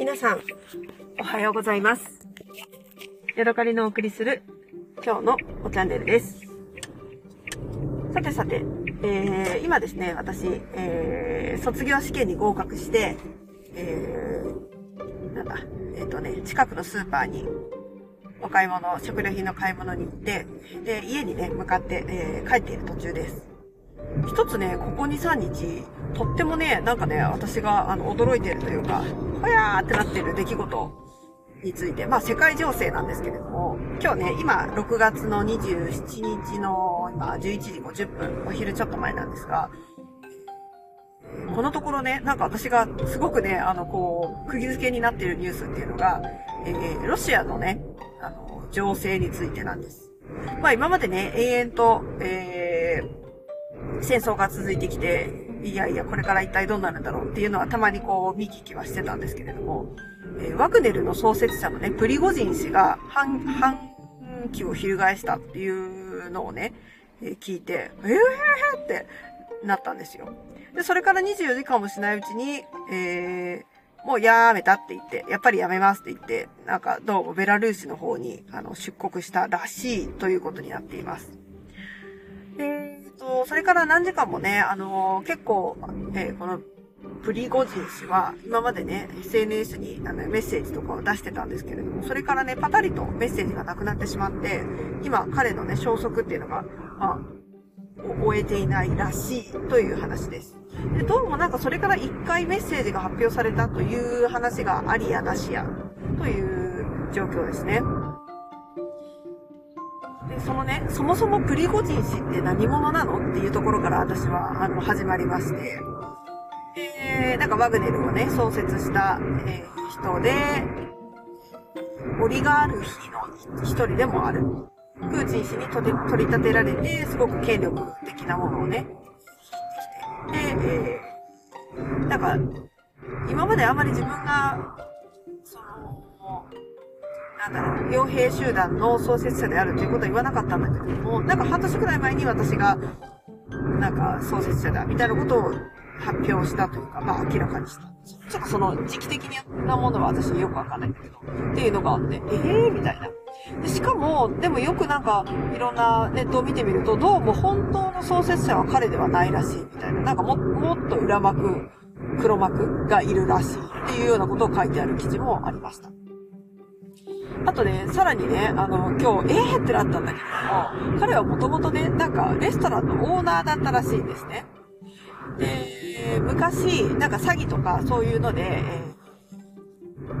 皆さん、おはようございます。ヤドカリのお送りする今日のおチャンネルです。さてさて、えー、今ですね、私、えー、卒業試験に合格して、えー、なんだ、えっ、とね、近くのスーパーにお買い物、食料品の買い物に行って、で、家にね、向かって、えー帰っている途中です。一つね、ここ2、3日、とってもね、なんかね、私が、あの、驚いてるというか、ほやーってなってる出来事について、まあ、世界情勢なんですけれども、今日ね、今、6月の27日の、今、11時50分、お昼ちょっと前なんですが、このところね、なんか私がすごくね、あの、こう、釘付けになってるニュースっていうのが、えーロシアのね、あの、情勢についてなんです。まあ今までね、永遠と、えー、戦争が続いてきて、いやいや、これから一体どうなるんだろうっていうのはたまにこう見聞きはしてたんですけれども、えーワグネルの創設者のね、プリゴジン氏が反、反旗を翻したっていうのをね、えー聞いて、えーってなったんですよ。で、それから24時間もしないうちに、えー、もうやめたって言って、やっぱりやめますって言って、なんかどうもベラルーシの方にあの出国したらしいということになっています。それから何時間もね、あの結構、えーこのプリゴジン氏は今までね、SNS にあのメッセージとかを出してたんですけれども、それからね、パタリとメッセージがなくなってしまって、今彼のね、消息っていうのが、まあ、終えていないらしいという話です。でどうもなんかそれから一回メッセージが発表されたという話がありやなしやという状況ですね。で、そのね、そもそもプリゴジン氏って何者なのっていうところから私は、あの、始まりまして、えー、なんかワグネルをね、創設した、えー人で、オリガルヒの一人でもある。プーチン氏に取り取り立てられて、すごく権力的なものをね、で、えー、なんか、今まであまり自分が、その、なんだろう、傭兵集団の創設者であるということは言わなかったんだけども、なんか半年くらい前に私が、なんか創設者だ、みたいなことを発表したというか、まあ明らかにした。ちょっとその時期的なものは私よくわかんないんだけど、っていうのがあって、ええー、みたいな。でしかも、でもよくなんか、いろんなネットを見てみると、どうも本当の創設者は彼ではないらしいみたいな。なんかももっと裏幕、黒幕がいるらしいっていうようなことを書いてある記事もありました。あとね、さらにね、あの、今日、ええーってなったんだけども、彼はもともとね、なんか、レストランのオーナーだったらしいんですね。で、昔、なんか詐欺とかそういうので、えー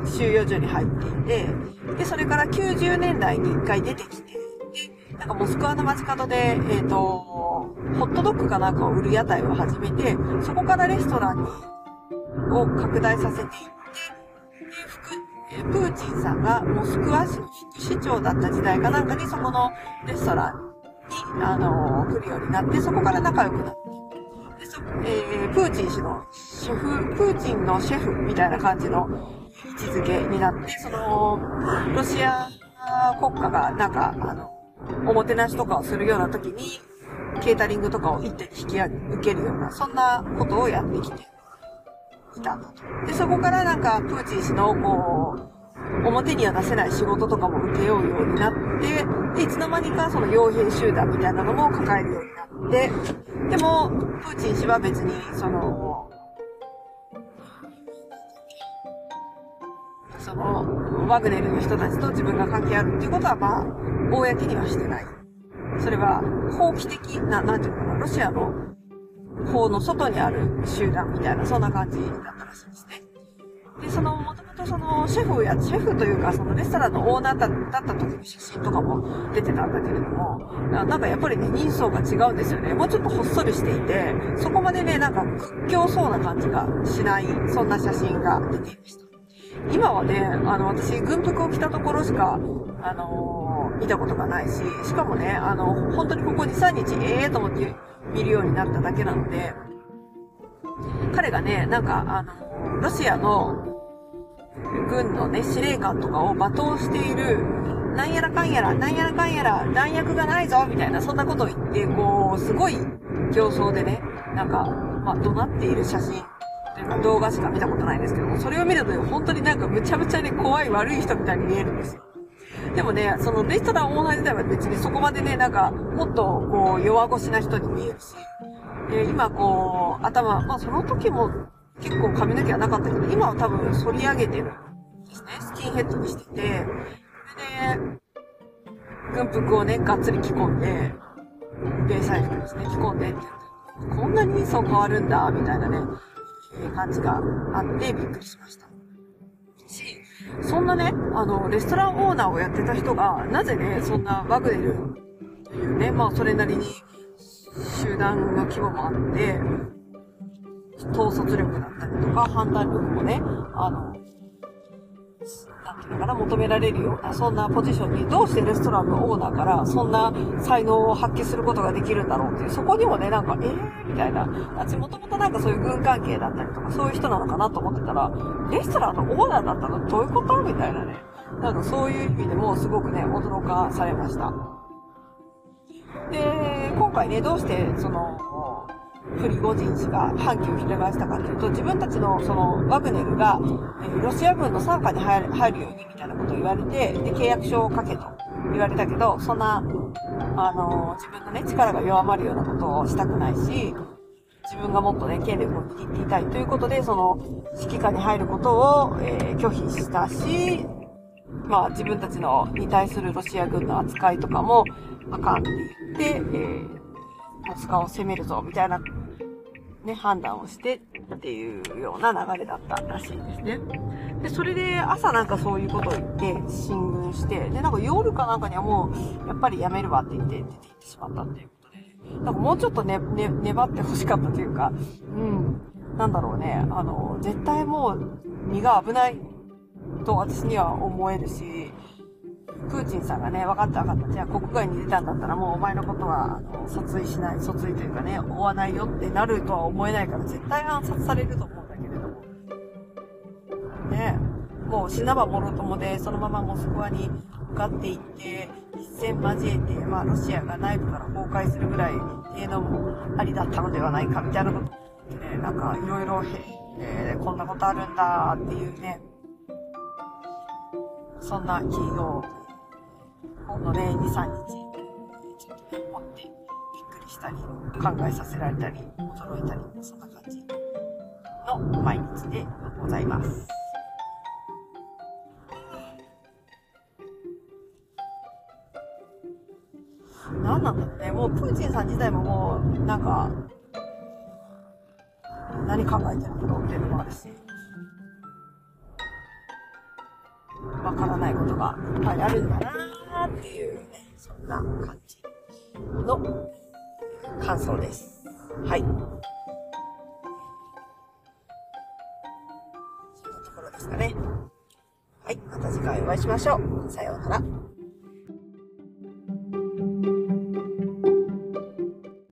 収容所に入っていて、で、それから90年代に一回出てきて、で、なんかモスクワの街角で、えっ、と、ホットドッグかなんかを売る屋台を始めて、そこからレストランに、を拡大させていって、プーチンさんがモスクワ市市長だった時代かなんかにそこのレストランに、あのー来るようになって、そこから仲良くなって、でそえープーチン氏のシェフ、プーチンのシェフみたいな感じの位置づけになって、その、ロシア国家がなんか、あの、おもてなしとかをするような時に、ケータリングとかを一手に引き受けるような、そんなことをやってきて。いたと。で、そこからなんか、プーチン氏の、こう、表には出せない仕事とかも受けようようになって、で、いつの間にかその傭兵集団みたいなのも抱えるようになって、でも、プーチン氏は別に、その、その、ワグネルの人たちと自分が関係あるっていうことは、まあ、公にはしてない。それは、法規的な、なんていうのかな、ロシアの法の外にある集団みたいな、そんな感じだったらしいですね。で、その、もともとその、シェフや、シェフというか、そのレストランのオーナーだった時の写真とかも出てたんだけれども、ななんかやっぱりね、人相が違うんですよね。もうちょっとほっそりしていて、そこまでね、なんか屈強そうな感じがしない、そんな写真が出ていました。今はね、あの、私、軍服を着たところしか、あのー見たことがないし、しかもね、あの、本当にここ2、3日、ええー、と思って見るようになっただけなので、彼がね、なんか、あの、ロシアの軍のね、司令官とかを罵倒している、なんやらかんやら、なんやらかんやら、弾薬がないぞみたいな、そんなことを言って、こう、すごい競争でね、なんか、まあ、怒鳴っている写真というか動画しか見たことないんですけども、それを見ると本当になんかむちゃむちゃに怖い悪い人みたいに見えるんですよ。でもね、そのレストランオーナー自体は別にそこまでね、なんか、もっとこう、弱腰な人に見えるし、え今こう、頭、まあその時も結構髪の毛はなかったけど、今は多分反り上げてるんですね。スキンヘッドにしてて、で、軍服をね、がっつり着込んで、米彩服ですね、着込んでってこんなにそう変わるんだ、みたいなね、感じがあってびっくりしました。し、そんなね、あの、レストランオーナーをやってた人が、なぜね、そんなワグネルというね、まあそれなりに集団の規模もあって、統率力だったりとか、判断力もね、あの、なんていうのかな、求められるような、そんなポジションに、どうしてレストランのオーナーから、そんな才能を発揮することができるんだろうっていう、そこにもね、なんか、えーみたいな、私もともとなんかそういう軍関係だったりとか、そういう人なのかなと思ってたら、レストランのオーナーだったのどういうこと？みたいなね。なんかそういう意味でもすごくね、驚かされました。で、今回ね、どうして、その、プリゴジン氏が反旗を翻したかというと、自分たちのそのワグネルが、え、ロシア軍の傘下に入るようにみたいなことを言われて、で、契約書を書けと言われたけど、そんな、あの、自分のね、力が弱まるようなことをしたくないし、自分がもっとね、権力を握っていたいということで、その、指揮下に入ることを、えー、拒否したし、まあ自分たちのに対するロシア軍の扱いとかもあかんって言って、えー、モスクワを攻めるぞ、みたいな、ね、判断をしてっていうような流れだったらしいんですね。で、それで朝なんかそういうことを言って進軍して、で、なんか夜かなんかにはもう、やっぱりやめるわって言って出て行ってしまったっていうことで、なんかもうちょっとね、ね、粘って欲しかったというか、うん、なんだろうね、あの、絶対もう身が危ないと私には思えるし、プーチンさんがね、分かった分かった。じゃあ国外に出たんだったらもうお前のことは、あの、訴追しない、訴追というかね、追わないよってなるとは思えないから絶対暗殺されると思うんだけれども。ねもう死なばもろともで、そのままモスクワに向かっていって、一戦交えて、まあロシアが内部から崩壊するぐらいっていうのもありだったのではないかみたいなことね、なんかいろいろ、えー、こんなことあるんだっていうね、そんな企業今度ね、2、3日、ちょっとね、持ってびっくりしたり、考えさせられたり、驚いたり、そんな感じの毎日でございます。何なんだろうね。もうプーチンさん自体ももう、なんか、何考えてるんだろうっていうのもあるし。わからないことがいっぱいあるんだなーっていうね、そんな感じの感想です。はい。そんなところですかね。はい。また次回お会いしましょう。さようなら。